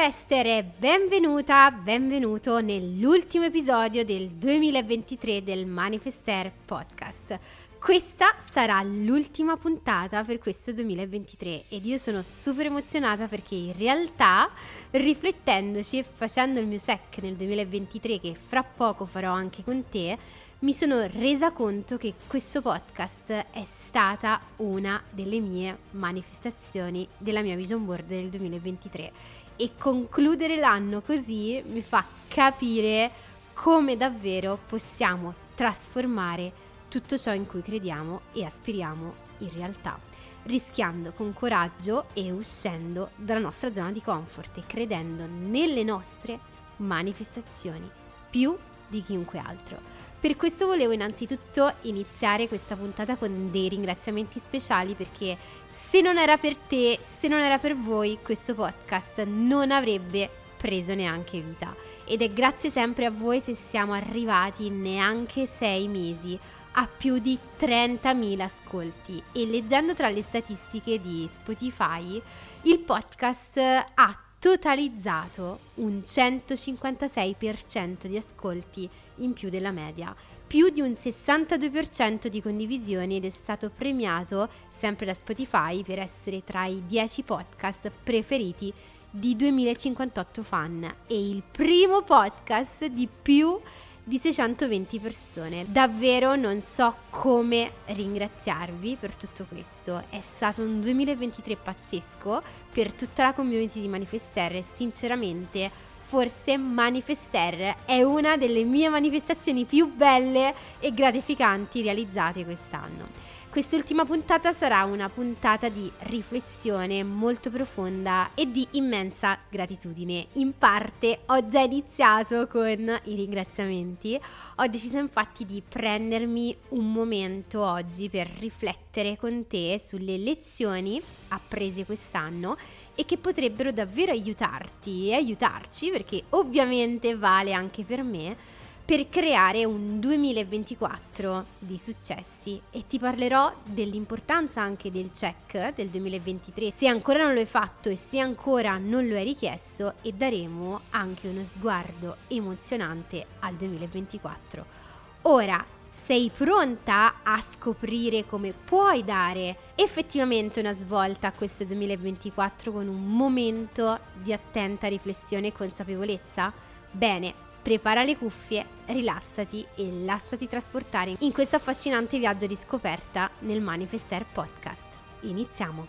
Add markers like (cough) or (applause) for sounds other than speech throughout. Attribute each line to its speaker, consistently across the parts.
Speaker 1: Manifester e benvenuta, benvenuto nell'ultimo episodio del 2023 del Manifester Podcast. Questa sarà l'ultima puntata per questo 2023 ed io sono super emozionata perché in realtà riflettendoci e facendo il mio check nel 2023 che fra poco farò anche con te, mi sono resa conto che questo podcast è stata una delle mie manifestazioni della mia vision board del 2023 e concludere l'anno così mi fa capire come davvero possiamo trasformare tutto ciò in cui crediamo e aspiriamo in realtà, rischiando con coraggio e uscendo dalla nostra zona di comfort e credendo nelle nostre manifestazioni più di chiunque altro. Per questo volevo innanzitutto iniziare questa puntata con dei ringraziamenti speciali perché se non era per te, se non era per voi, questo podcast non avrebbe preso neanche vita. Ed è grazie sempre a voi se siamo arrivati neanche sei mesi a più di 30.000 ascolti e leggendo tra le statistiche di Spotify il podcast ha totalizzato un 156% di ascolti in più della media, più di un 62% di condivisioni ed è stato premiato sempre da Spotify per essere tra i 10 podcast preferiti di 2058 fan e il primo podcast di più di 620 persone. Davvero non so come ringraziarvi per tutto questo. È stato un 2023 pazzesco per tutta la community di Manifester e sinceramente forse Manifester è una delle mie manifestazioni più belle e gratificanti realizzate quest'anno. Quest'ultima puntata sarà una puntata di riflessione molto profonda e di immensa gratitudine. In parte ho già iniziato con i ringraziamenti, ho deciso infatti di prendermi un momento oggi per riflettere con te sulle lezioni apprese quest'anno e che potrebbero davvero aiutarti e aiutarci perché ovviamente vale anche per me per creare un 2024 di successi e ti parlerò dell'importanza anche del check del 2023 se ancora non lo hai fatto e se ancora non lo hai richiesto e daremo anche uno sguardo emozionante al 2024. Ora, sei pronta a scoprire come puoi dare effettivamente una svolta a questo 2024 con un momento di attenta riflessione e consapevolezza? Bene, Prepara le cuffie, rilassati e lasciati trasportare in questo affascinante viaggio di scoperta nel Manifester Podcast. Iniziamo!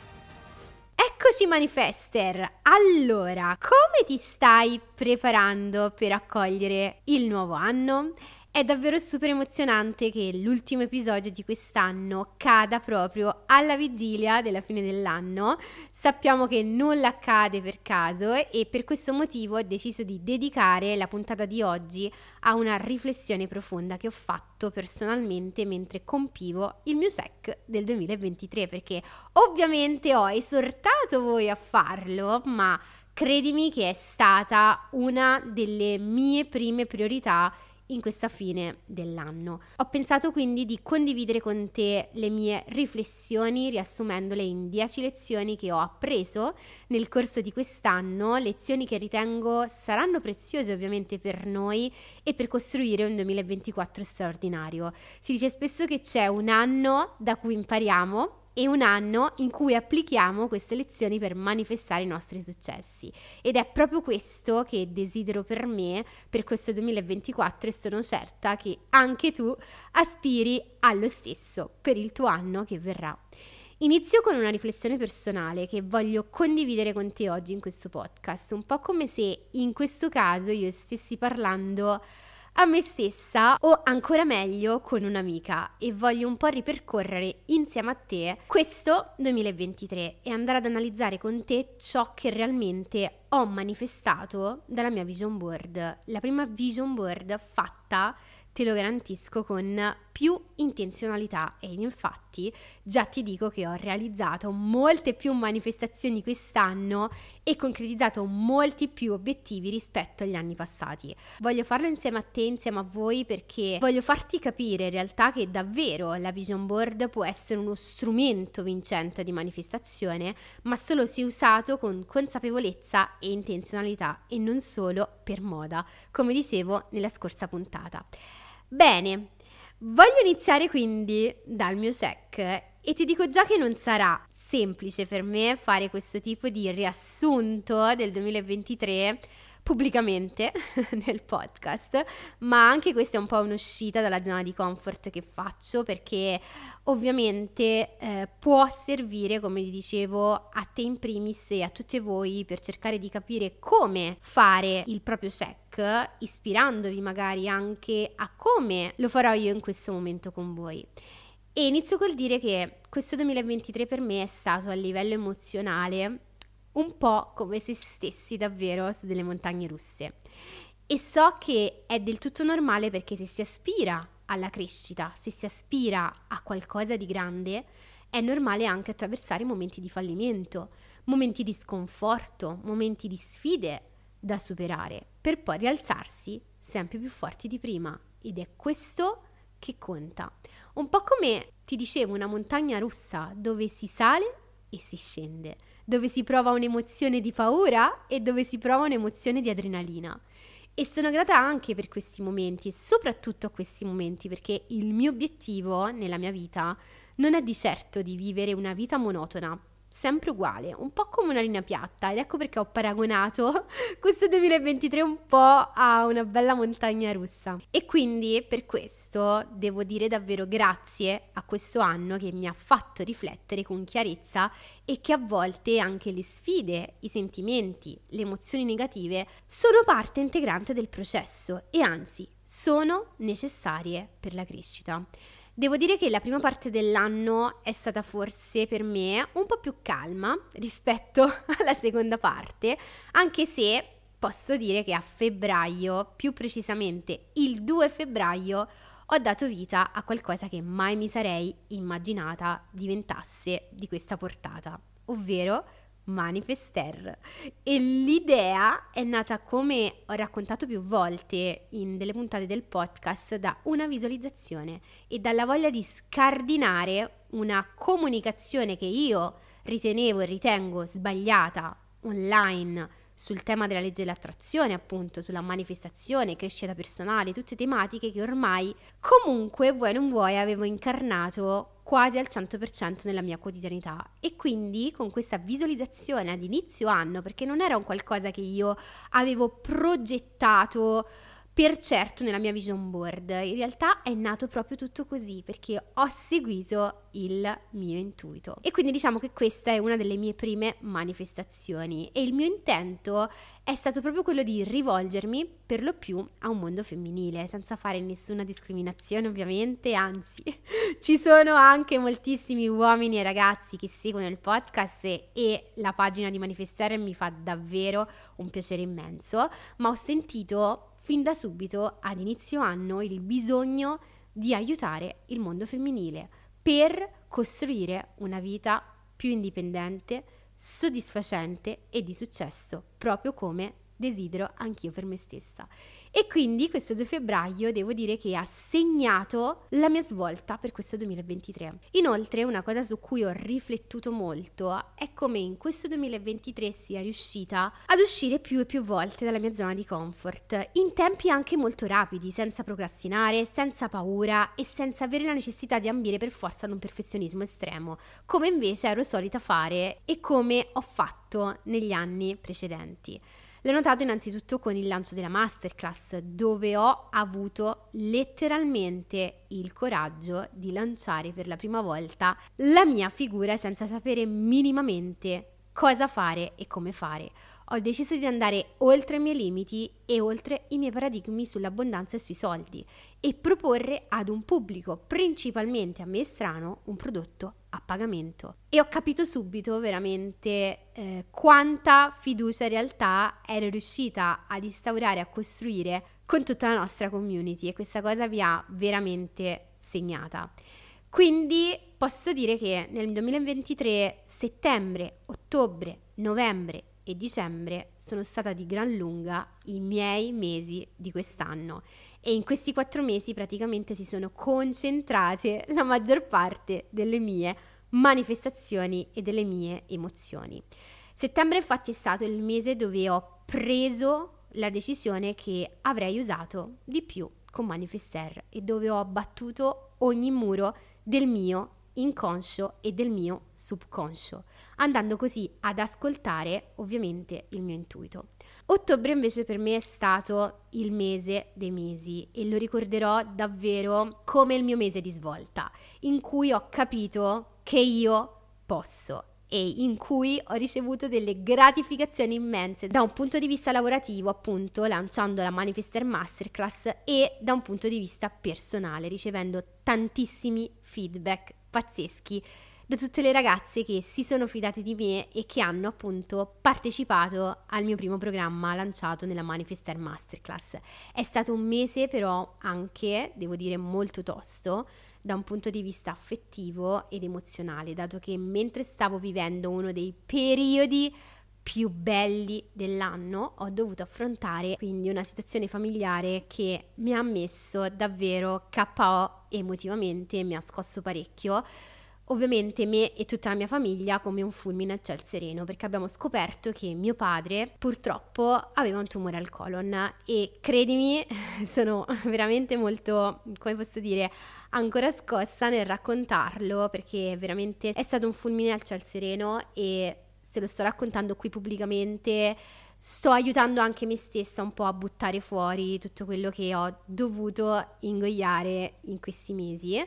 Speaker 1: Eccoci Manifester! Allora, come ti stai preparando per accogliere il nuovo anno? È davvero super emozionante che l'ultimo episodio di quest'anno cada proprio alla vigilia della fine dell'anno. Sappiamo che nulla accade per caso e per questo motivo ho deciso di dedicare la puntata di oggi a una riflessione profonda che ho fatto personalmente mentre compivo il mio check del 2023 perché ovviamente ho esortato voi a farlo, ma credimi che è stata una delle mie prime priorità in questa fine dell'anno. Ho pensato quindi di condividere con te le mie riflessioni riassumendole in 10 lezioni che ho appreso nel corso di quest'anno, lezioni che ritengo saranno preziose ovviamente per noi e per costruire un 2024 straordinario. Si dice spesso che c'è un anno da cui impariamo e un anno in cui applichiamo queste lezioni per manifestare i nostri successi. Ed è proprio questo che desidero per me per questo 2024 e sono certa che anche tu aspiri allo stesso per il tuo anno che verrà. Inizio con una riflessione personale che voglio condividere con te oggi in questo podcast, un po' come se in questo caso io stessi parlando a me stessa o ancora meglio con un'amica e voglio un po' ripercorrere insieme a te questo 2023 e andare ad analizzare con te ciò che realmente ho manifestato dalla mia vision board. La prima vision board fatta te lo garantisco con più intenzionalità e infatti già ti dico che ho realizzato molte più manifestazioni quest'anno e concretizzato molti più obiettivi rispetto agli anni passati. Voglio farlo insieme a te, insieme a voi perché voglio farti capire in realtà che davvero la vision board può essere uno strumento vincente di manifestazione, ma solo se usato con consapevolezza e intenzionalità e non solo per moda, come dicevo nella scorsa puntata. Bene, voglio iniziare quindi dal mio check e ti dico già che non sarà semplice per me fare questo tipo di riassunto del 2023 pubblicamente (laughs) nel podcast, ma anche questa è un po' un'uscita dalla zona di comfort che faccio perché ovviamente eh, può servire, come dicevo, a te in primis e a tutte voi per cercare di capire come fare il proprio check, ispirandovi magari anche a come lo farò io in questo momento con voi. E inizio col dire che questo 2023 per me è stato a livello emozionale un po' come se stessi davvero su delle montagne russe. E so che è del tutto normale perché se si aspira alla crescita, se si aspira a qualcosa di grande, è normale anche attraversare momenti di fallimento, momenti di sconforto, momenti di sfide da superare, per poi rialzarsi sempre più forti di prima. Ed è questo che conta. Un po' come ti dicevo, una montagna russa dove si sale e si scende dove si prova un'emozione di paura e dove si prova un'emozione di adrenalina. E sono grata anche per questi momenti e soprattutto a questi momenti perché il mio obiettivo nella mia vita non è di certo di vivere una vita monotona, sempre uguale, un po' come una linea piatta ed ecco perché ho paragonato (laughs) questo 2023 un po' a una bella montagna russa. E quindi per questo devo dire davvero grazie a questo anno che mi ha fatto riflettere con chiarezza e che a volte anche le sfide, i sentimenti, le emozioni negative sono parte integrante del processo e anzi sono necessarie per la crescita. Devo dire che la prima parte dell'anno è stata forse per me un po' più calma rispetto (laughs) alla seconda parte, anche se posso dire che a febbraio, più precisamente il 2 febbraio, ho dato vita a qualcosa che mai mi sarei immaginata diventasse di questa portata, ovvero Manifester. E l'idea è nata, come ho raccontato più volte in delle puntate del podcast, da una visualizzazione e dalla voglia di scardinare una comunicazione che io ritenevo e ritengo sbagliata online sul tema della legge dell'attrazione, appunto, sulla manifestazione, crescita personale, tutte tematiche che ormai comunque vuoi non vuoi avevo incarnato quasi al 100% nella mia quotidianità. E quindi con questa visualizzazione ad inizio anno, perché non era un qualcosa che io avevo progettato per certo nella mia vision board. In realtà è nato proprio tutto così perché ho seguito il mio intuito. E quindi diciamo che questa è una delle mie prime manifestazioni e il mio intento è stato proprio quello di rivolgermi per lo più a un mondo femminile, senza fare nessuna discriminazione ovviamente, anzi (laughs) ci sono anche moltissimi uomini e ragazzi che seguono il podcast e, e la pagina di Manifestare mi fa davvero un piacere immenso, ma ho sentito fin da subito ad inizio anno il bisogno di aiutare il mondo femminile per costruire una vita più indipendente, soddisfacente e di successo, proprio come desidero anch'io per me stessa. E quindi questo 2 febbraio devo dire che ha segnato la mia svolta per questo 2023. Inoltre una cosa su cui ho riflettuto molto è come in questo 2023 sia riuscita ad uscire più e più volte dalla mia zona di comfort, in tempi anche molto rapidi, senza procrastinare, senza paura e senza avere la necessità di ambire per forza ad un perfezionismo estremo, come invece ero solita fare e come ho fatto negli anni precedenti. L'ho notato innanzitutto con il lancio della masterclass, dove ho avuto letteralmente il coraggio di lanciare per la prima volta la mia figura senza sapere minimamente cosa fare e come fare ho deciso di andare oltre i miei limiti e oltre i miei paradigmi sull'abbondanza e sui soldi e proporre ad un pubblico, principalmente a me strano, un prodotto a pagamento. E ho capito subito veramente eh, quanta fiducia in realtà ero riuscita ad instaurare, a costruire con tutta la nostra community e questa cosa vi ha veramente segnata. Quindi posso dire che nel 2023 settembre, ottobre, novembre e dicembre sono stata di gran lunga i miei mesi di quest'anno e in questi quattro mesi praticamente si sono concentrate la maggior parte delle mie manifestazioni e delle mie emozioni. Settembre infatti è stato il mese dove ho preso la decisione che avrei usato di più con Manifester e dove ho abbattuto ogni muro del mio inconscio e del mio subconscio, andando così ad ascoltare ovviamente il mio intuito. Ottobre invece per me è stato il mese dei mesi e lo ricorderò davvero come il mio mese di svolta, in cui ho capito che io posso e in cui ho ricevuto delle gratificazioni immense da un punto di vista lavorativo, appunto, lanciando la Manifester Masterclass e da un punto di vista personale, ricevendo tantissimi feedback pazzeschi da tutte le ragazze che si sono fidate di me e che hanno appunto partecipato al mio primo programma lanciato nella Manifester Masterclass. È stato un mese però anche, devo dire, molto tosto da un punto di vista affettivo ed emozionale, dato che mentre stavo vivendo uno dei periodi più belli dell'anno ho dovuto affrontare quindi una situazione familiare che mi ha messo davvero KO emotivamente mi ha scosso parecchio. Ovviamente me e tutta la mia famiglia come un fulmine al ciel sereno perché abbiamo scoperto che mio padre purtroppo aveva un tumore al colon e credimi (laughs) sono veramente molto, come posso dire, ancora scossa nel raccontarlo perché veramente è stato un fulmine al ciel sereno e se lo sto raccontando qui pubblicamente sto aiutando anche me stessa un po' a buttare fuori tutto quello che ho dovuto ingoiare in questi mesi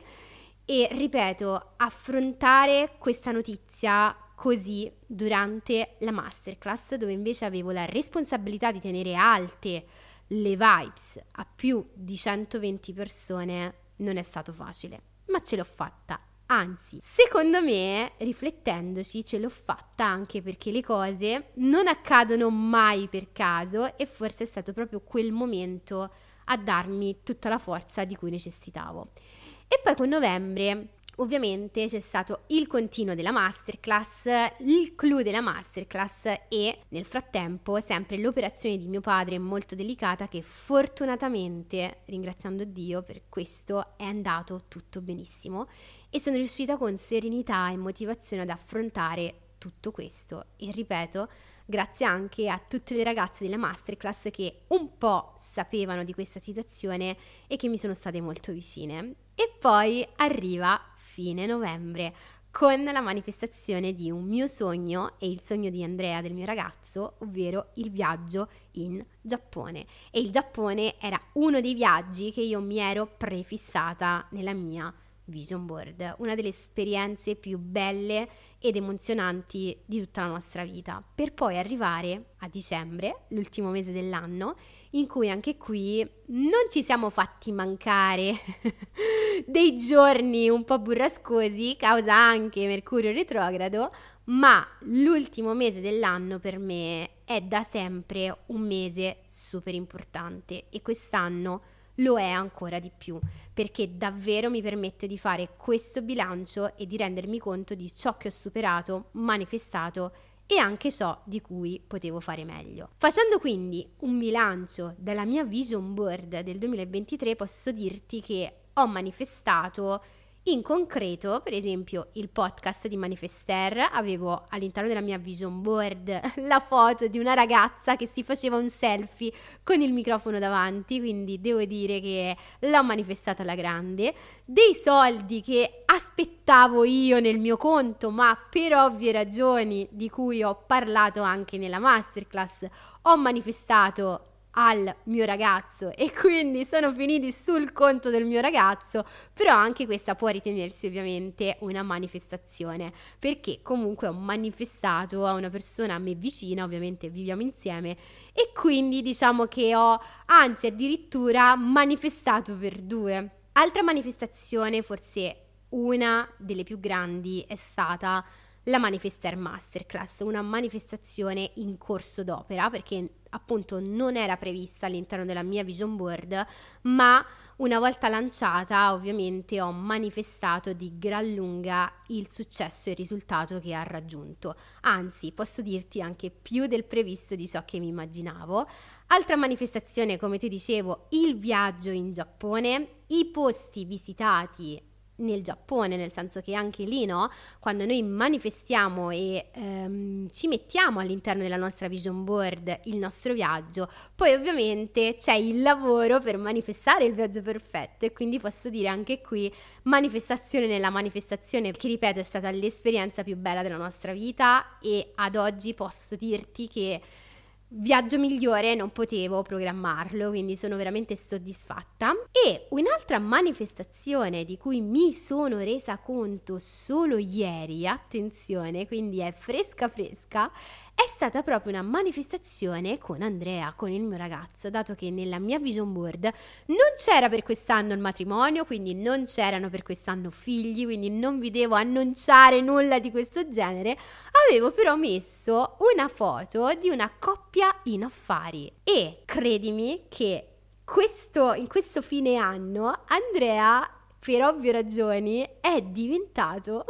Speaker 1: e ripeto, affrontare questa notizia così durante la masterclass dove invece avevo la responsabilità di tenere alte le vibes a più di 120 persone non è stato facile, ma ce l'ho fatta. Anzi, secondo me, riflettendoci, ce l'ho fatta anche perché le cose non accadono mai per caso e forse è stato proprio quel momento a darmi tutta la forza di cui necessitavo. E poi con novembre Ovviamente c'è stato il continuo della masterclass, il clou della masterclass e nel frattempo sempre l'operazione di mio padre molto delicata che fortunatamente, ringraziando Dio per questo, è andato tutto benissimo e sono riuscita con serenità e motivazione ad affrontare tutto questo e ripeto, grazie anche a tutte le ragazze della masterclass che un po' sapevano di questa situazione e che mi sono state molto vicine. E poi arriva fine novembre con la manifestazione di un mio sogno e il sogno di Andrea, del mio ragazzo, ovvero il viaggio in Giappone. E il Giappone era uno dei viaggi che io mi ero prefissata nella mia vision board, una delle esperienze più belle ed emozionanti di tutta la nostra vita, per poi arrivare a dicembre, l'ultimo mese dell'anno, in cui anche qui non ci siamo fatti mancare (laughs) dei giorni un po' burrascosi, causa anche Mercurio retrogrado, ma l'ultimo mese dell'anno per me è da sempre un mese super importante e quest'anno lo è ancora di più, perché davvero mi permette di fare questo bilancio e di rendermi conto di ciò che ho superato, manifestato e anche ciò di cui potevo fare meglio. Facendo quindi un bilancio della mia vision board del 2023 posso dirti che ho manifestato in concreto, per esempio, il podcast di Manifester, avevo all'interno della mia vision board (laughs) la foto di una ragazza che si faceva un selfie con il microfono davanti, quindi devo dire che l'ho manifestata alla grande. Dei soldi che aspettavo io nel mio conto, ma per ovvie ragioni di cui ho parlato anche nella masterclass, ho manifestato al mio ragazzo e quindi sono finiti sul conto del mio ragazzo, però anche questa può ritenersi ovviamente una manifestazione, perché comunque ho manifestato a una persona a me vicina, ovviamente viviamo insieme e quindi diciamo che ho anzi addirittura manifestato per due. Altra manifestazione, forse una delle più grandi, è stata la Manifester Masterclass, una manifestazione in corso d'opera perché appunto non era prevista all'interno della mia vision board, ma una volta lanciata ovviamente ho manifestato di gran lunga il successo e il risultato che ha raggiunto. Anzi, posso dirti anche più del previsto di ciò che mi immaginavo. Altra manifestazione, come ti dicevo, il viaggio in Giappone, i posti visitati nel Giappone, nel senso che anche lì, no, quando noi manifestiamo e ehm, ci mettiamo all'interno della nostra vision board il nostro viaggio, poi ovviamente c'è il lavoro per manifestare il viaggio perfetto e quindi posso dire anche qui manifestazione nella manifestazione, che ripeto è stata l'esperienza più bella della nostra vita e ad oggi posso dirti che viaggio migliore non potevo programmarlo, quindi sono veramente soddisfatta. E un'altra manifestazione di cui mi sono resa conto solo ieri, attenzione, quindi è fresca fresca, è stata proprio una manifestazione con Andrea, con il mio ragazzo, dato che nella mia vision board non c'era per quest'anno il matrimonio, quindi non c'erano per quest'anno figli, quindi non vi devo annunciare nulla di questo genere, avevo però messo una foto di una coppia in affari. E credimi che questo, in questo fine anno Andrea, per ovvie ragioni, è diventato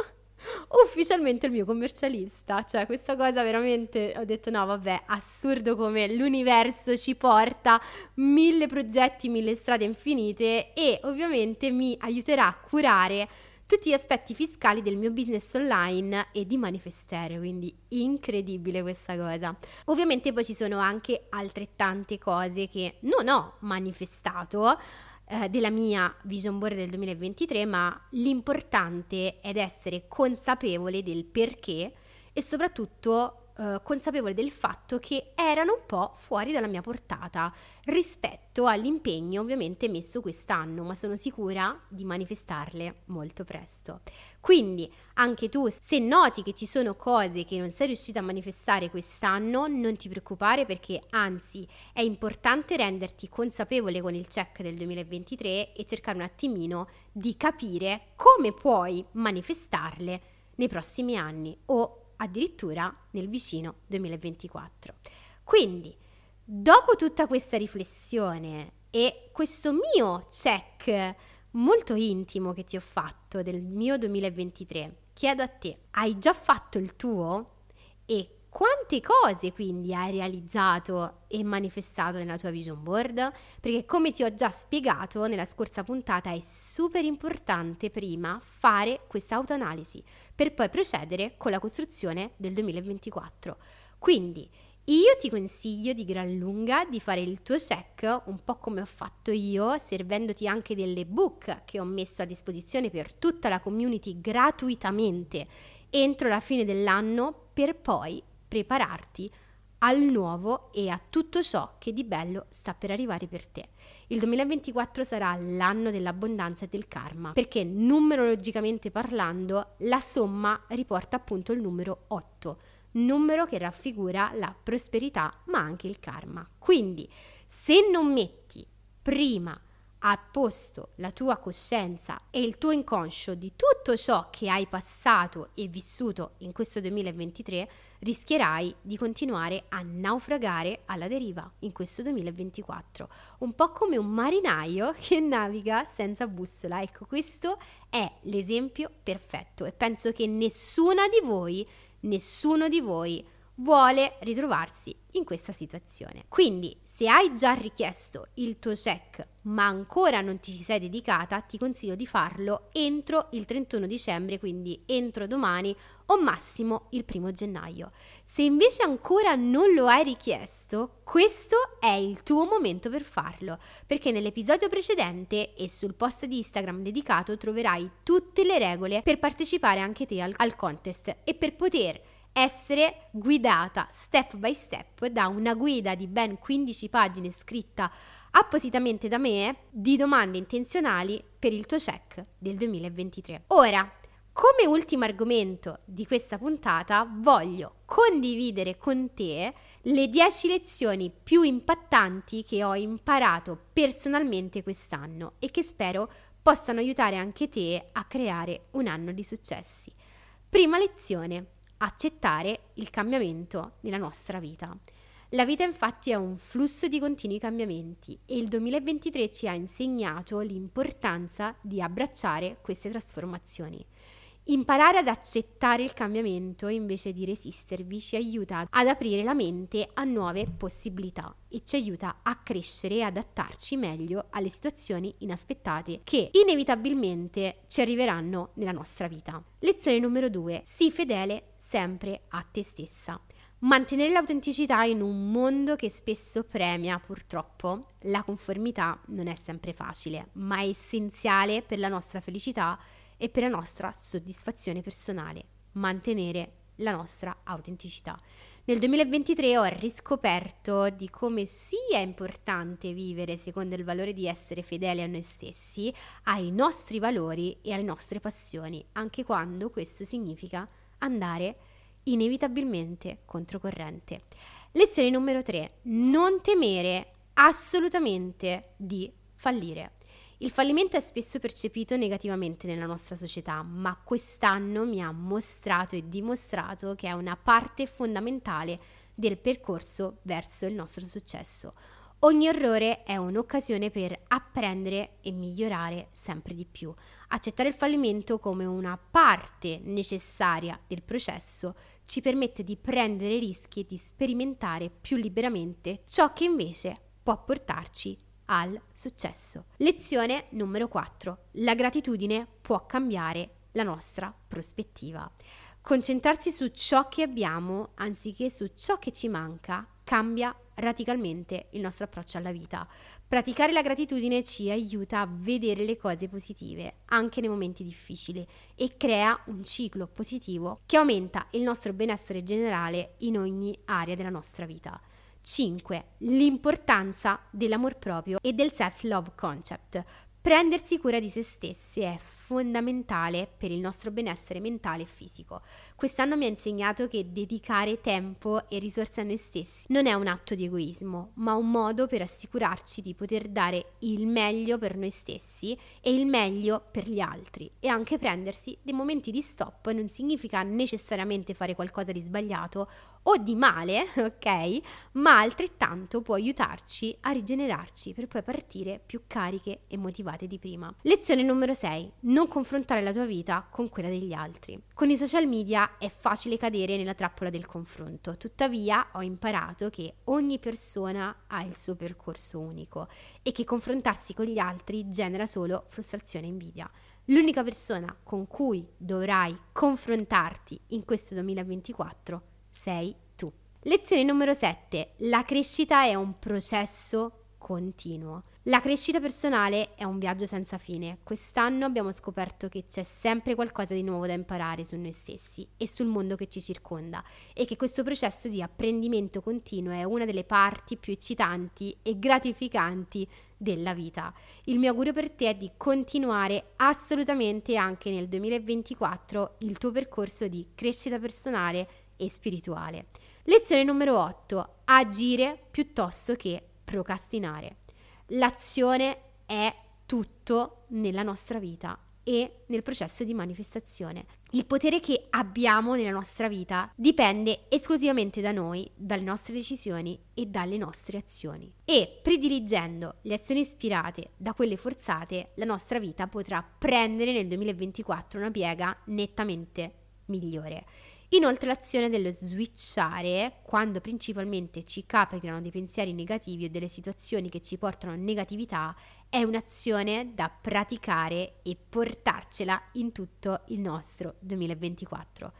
Speaker 1: ufficialmente il mio commercialista. Cioè, questa cosa veramente ho detto: no, vabbè, assurdo come l'universo ci porta mille progetti, mille strade infinite e ovviamente mi aiuterà a curare tutti gli aspetti fiscali del mio business online e di manifestare, quindi incredibile questa cosa. Ovviamente poi ci sono anche altrettante cose che non ho manifestato, eh, della mia vision board del 2023, ma l'importante è essere consapevole del perché e soprattutto eh, consapevole del fatto che erano un po' fuori dalla mia portata rispetto all'impegno ovviamente messo quest'anno, ma sono sicura di manifestarle molto presto. Quindi anche tu, se noti che ci sono cose che non sei riuscita a manifestare quest'anno, non ti preoccupare perché anzi è importante renderti consapevole con il check del 2023 e cercare un attimino di capire come puoi manifestarle nei prossimi anni o addirittura nel vicino 2024. Quindi, dopo tutta questa riflessione e questo mio check molto intimo che ti ho fatto del mio 2023, chiedo a te, hai già fatto il tuo? E quante cose quindi hai realizzato e manifestato nella tua vision board? Perché come ti ho già spiegato nella scorsa puntata è super importante prima fare questa autoanalisi per poi procedere con la costruzione del 2024. Quindi io ti consiglio di gran lunga di fare il tuo check, un po' come ho fatto io, servendoti anche delle book che ho messo a disposizione per tutta la community gratuitamente entro la fine dell'anno per poi prepararti al nuovo e a tutto ciò che di bello sta per arrivare per te. Il 2024 sarà l'anno dell'abbondanza e del karma, perché numerologicamente parlando la somma riporta appunto il numero 8, numero che raffigura la prosperità ma anche il karma. Quindi se non metti prima a posto la tua coscienza e il tuo inconscio di tutto ciò che hai passato e vissuto in questo 2023, rischierai di continuare a naufragare alla deriva in questo 2024. Un po' come un marinaio (laughs) che naviga senza bussola. Ecco, questo è l'esempio perfetto e penso che nessuna di voi, nessuno di voi vuole ritrovarsi in questa situazione. Quindi, se hai già richiesto il tuo check ma ancora non ti ci sei dedicata, ti consiglio di farlo entro il 31 dicembre, quindi entro domani o massimo il primo gennaio. Se invece ancora non lo hai richiesto, questo è il tuo momento per farlo, perché nell'episodio precedente e sul post di Instagram dedicato troverai tutte le regole per partecipare anche te al, al contest e per poter essere guidata step by step da una guida di ben 15 pagine scritta appositamente da me di domande intenzionali per il tuo check del 2023. Ora, come ultimo argomento di questa puntata voglio condividere con te le 10 lezioni più impattanti che ho imparato personalmente quest'anno e che spero possano aiutare anche te a creare un anno di successi. Prima lezione, accettare il cambiamento nella nostra vita. La vita infatti è un flusso di continui cambiamenti e il 2023 ci ha insegnato l'importanza di abbracciare queste trasformazioni. Imparare ad accettare il cambiamento invece di resistervi ci aiuta ad aprire la mente a nuove possibilità e ci aiuta a crescere e adattarci meglio alle situazioni inaspettate che inevitabilmente ci arriveranno nella nostra vita. Lezione numero 2. Sii fedele sempre a te stessa. Mantenere l'autenticità in un mondo che spesso premia purtroppo la conformità non è sempre facile, ma è essenziale per la nostra felicità e per la nostra soddisfazione personale. Mantenere la nostra autenticità. Nel 2023 ho riscoperto di come sia importante vivere secondo il valore di essere fedeli a noi stessi, ai nostri valori e alle nostre passioni, anche quando questo significa andare inevitabilmente controcorrente. Lezione numero 3. Non temere assolutamente di fallire. Il fallimento è spesso percepito negativamente nella nostra società, ma quest'anno mi ha mostrato e dimostrato che è una parte fondamentale del percorso verso il nostro successo. Ogni errore è un'occasione per apprendere e migliorare sempre di più. Accettare il fallimento come una parte necessaria del processo ci permette di prendere rischi e di sperimentare più liberamente ciò che invece può portarci al successo. Lezione numero 4. La gratitudine può cambiare la nostra prospettiva. Concentrarsi su ciò che abbiamo anziché su ciò che ci manca cambia radicalmente il nostro approccio alla vita. Praticare la gratitudine ci aiuta a vedere le cose positive anche nei momenti difficili e crea un ciclo positivo che aumenta il nostro benessere generale in ogni area della nostra vita. 5. L'importanza dell'amor proprio e del self-love concept. Prendersi cura di se stessi è fondamentale per il nostro benessere mentale e fisico. Quest'anno mi ha insegnato che dedicare tempo e risorse a noi stessi non è un atto di egoismo, ma un modo per assicurarci di poter dare il meglio per noi stessi e il meglio per gli altri e anche prendersi dei momenti di stop non significa necessariamente fare qualcosa di sbagliato o di male, (laughs) ok? Ma altrettanto può aiutarci a rigenerarci per poi partire più cariche e motivate di prima. Lezione numero 6 non confrontare la tua vita con quella degli altri. Con i social media è facile cadere nella trappola del confronto, tuttavia ho imparato che ogni persona ha il suo percorso unico e che confrontarsi con gli altri genera solo frustrazione e invidia. L'unica persona con cui dovrai confrontarti in questo 2024 sei tu. Lezione numero 7. La crescita è un processo continuo. La crescita personale è un viaggio senza fine. Quest'anno abbiamo scoperto che c'è sempre qualcosa di nuovo da imparare su noi stessi e sul mondo che ci circonda e che questo processo di apprendimento continuo è una delle parti più eccitanti e gratificanti della vita. Il mio augurio per te è di continuare assolutamente anche nel 2024 il tuo percorso di crescita personale e spirituale. Lezione numero 8. Agire piuttosto che procrastinare. L'azione è tutto nella nostra vita e nel processo di manifestazione. Il potere che abbiamo nella nostra vita dipende esclusivamente da noi, dalle nostre decisioni e dalle nostre azioni. E prediligendo le azioni ispirate da quelle forzate, la nostra vita potrà prendere nel 2024 una piega nettamente migliore. Inoltre l'azione dello switchare, quando principalmente ci capitano dei pensieri negativi o delle situazioni che ci portano a negatività, è un'azione da praticare e portarcela in tutto il nostro 2024.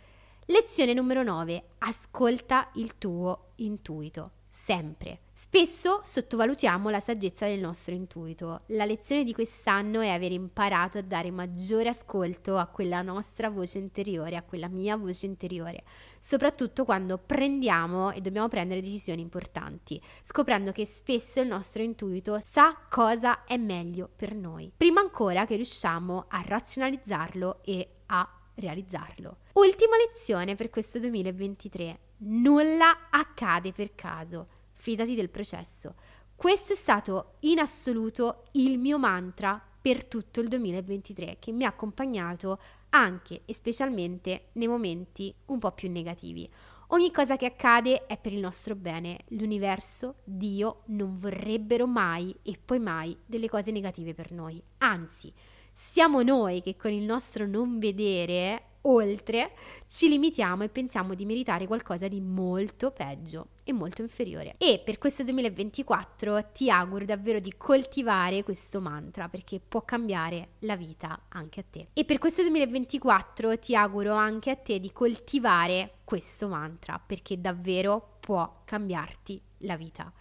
Speaker 1: Lezione numero 9. Ascolta il tuo intuito sempre. Spesso sottovalutiamo la saggezza del nostro intuito. La lezione di quest'anno è aver imparato a dare maggiore ascolto a quella nostra voce interiore, a quella mia voce interiore, soprattutto quando prendiamo e dobbiamo prendere decisioni importanti, scoprendo che spesso il nostro intuito sa cosa è meglio per noi, prima ancora che riusciamo a razionalizzarlo e a realizzarlo. Ultima lezione per questo 2023. Nulla accade per caso, fidati del processo. Questo è stato in assoluto il mio mantra per tutto il 2023 che mi ha accompagnato anche e specialmente nei momenti un po' più negativi. Ogni cosa che accade è per il nostro bene. L'universo, Dio non vorrebbero mai e poi mai delle cose negative per noi. Anzi, siamo noi che con il nostro non vedere oltre, ci limitiamo e pensiamo di meritare qualcosa di molto peggio e molto inferiore. E per questo 2024 ti auguro davvero di coltivare questo mantra perché può cambiare la vita anche a te. E per questo 2024 ti auguro anche a te di coltivare questo mantra perché davvero può cambiarti la vita.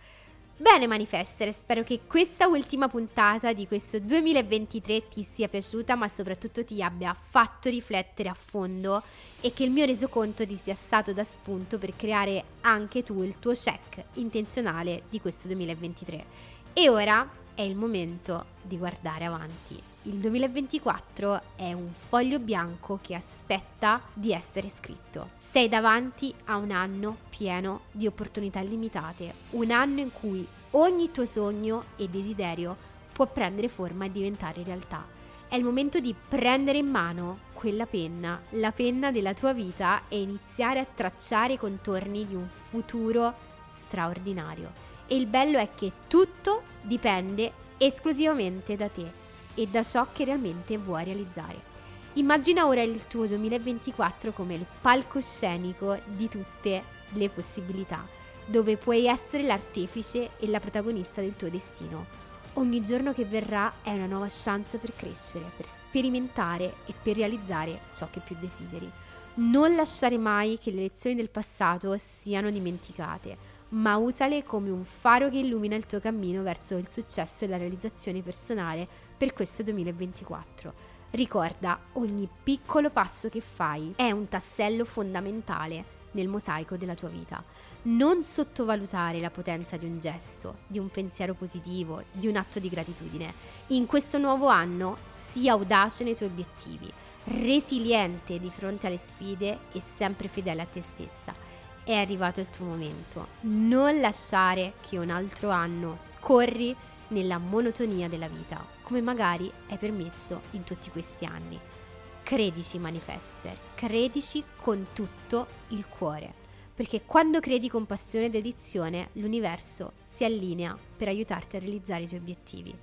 Speaker 1: Bene Manifester, spero che questa ultima puntata di questo 2023 ti sia piaciuta ma soprattutto ti abbia fatto riflettere a fondo e che il mio resoconto ti sia stato da spunto per creare anche tu il tuo check intenzionale di questo 2023. E ora è il momento di guardare avanti. Il 2024 è un foglio bianco che aspetta di essere scritto. Sei davanti a un anno pieno di opportunità limitate, un anno in cui ogni tuo sogno e desiderio può prendere forma e diventare realtà. È il momento di prendere in mano quella penna, la penna della tua vita e iniziare a tracciare i contorni di un futuro straordinario. E il bello è che tutto dipende esclusivamente da te e da ciò che realmente vuoi realizzare. Immagina ora il tuo 2024 come il palcoscenico di tutte le possibilità, dove puoi essere l'artefice e la protagonista del tuo destino. Ogni giorno che verrà è una nuova chance per crescere, per sperimentare e per realizzare ciò che più desideri. Non lasciare mai che le lezioni del passato siano dimenticate ma usale come un faro che illumina il tuo cammino verso il successo e la realizzazione personale per questo 2024. Ricorda, ogni piccolo passo che fai è un tassello fondamentale nel mosaico della tua vita. Non sottovalutare la potenza di un gesto, di un pensiero positivo, di un atto di gratitudine. In questo nuovo anno sii audace nei tuoi obiettivi, resiliente di fronte alle sfide e sempre fedele a te stessa è arrivato il tuo momento. Non lasciare che un altro anno scorri nella monotonia della vita, come magari è permesso in tutti questi anni. Credici manifester, credici con tutto il cuore, perché quando credi con passione ed dedizione, l'universo si allinea per aiutarti a realizzare i tuoi obiettivi.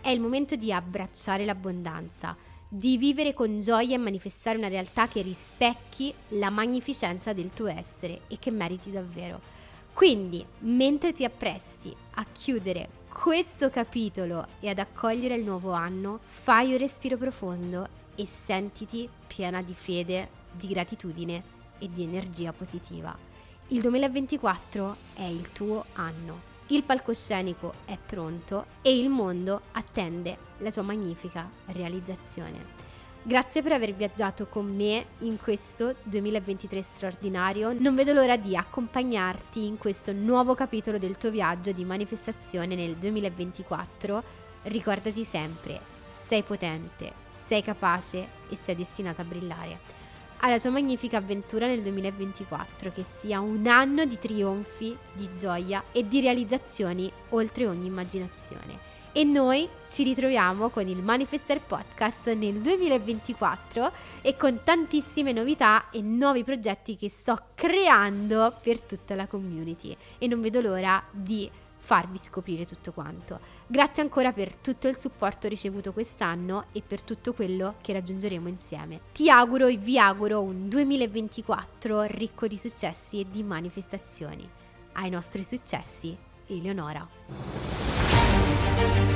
Speaker 1: È il momento di abbracciare l'abbondanza, di vivere con gioia e manifestare una realtà che rispecchi la magnificenza del tuo essere e che meriti davvero. Quindi, mentre ti appresti a chiudere questo capitolo e ad accogliere il nuovo anno, fai un respiro profondo e sentiti piena di fede, di gratitudine e di energia positiva. Il 2024 è il tuo anno il palcoscenico è pronto e il mondo attende la tua magnifica realizzazione. Grazie per aver viaggiato con me in questo 2023 straordinario. Non vedo l'ora di accompagnarti in questo nuovo capitolo del tuo viaggio di manifestazione nel 2024. Ricordati sempre, sei potente, sei capace e sei destinata a brillare alla tua magnifica avventura nel 2024, che sia un anno di trionfi, di gioia e di realizzazioni oltre ogni immaginazione. E noi ci ritroviamo con il Manifester Podcast nel 2024 e con tantissime novità e nuovi progetti che sto creando per tutta la community. E non vedo l'ora di farvi scoprire tutto quanto. Grazie ancora per tutto il supporto ricevuto quest'anno e per tutto quello che raggiungeremo insieme. Ti auguro e vi auguro un 2024 ricco di successi e di manifestazioni. Ai nostri successi, Eleonora. thank you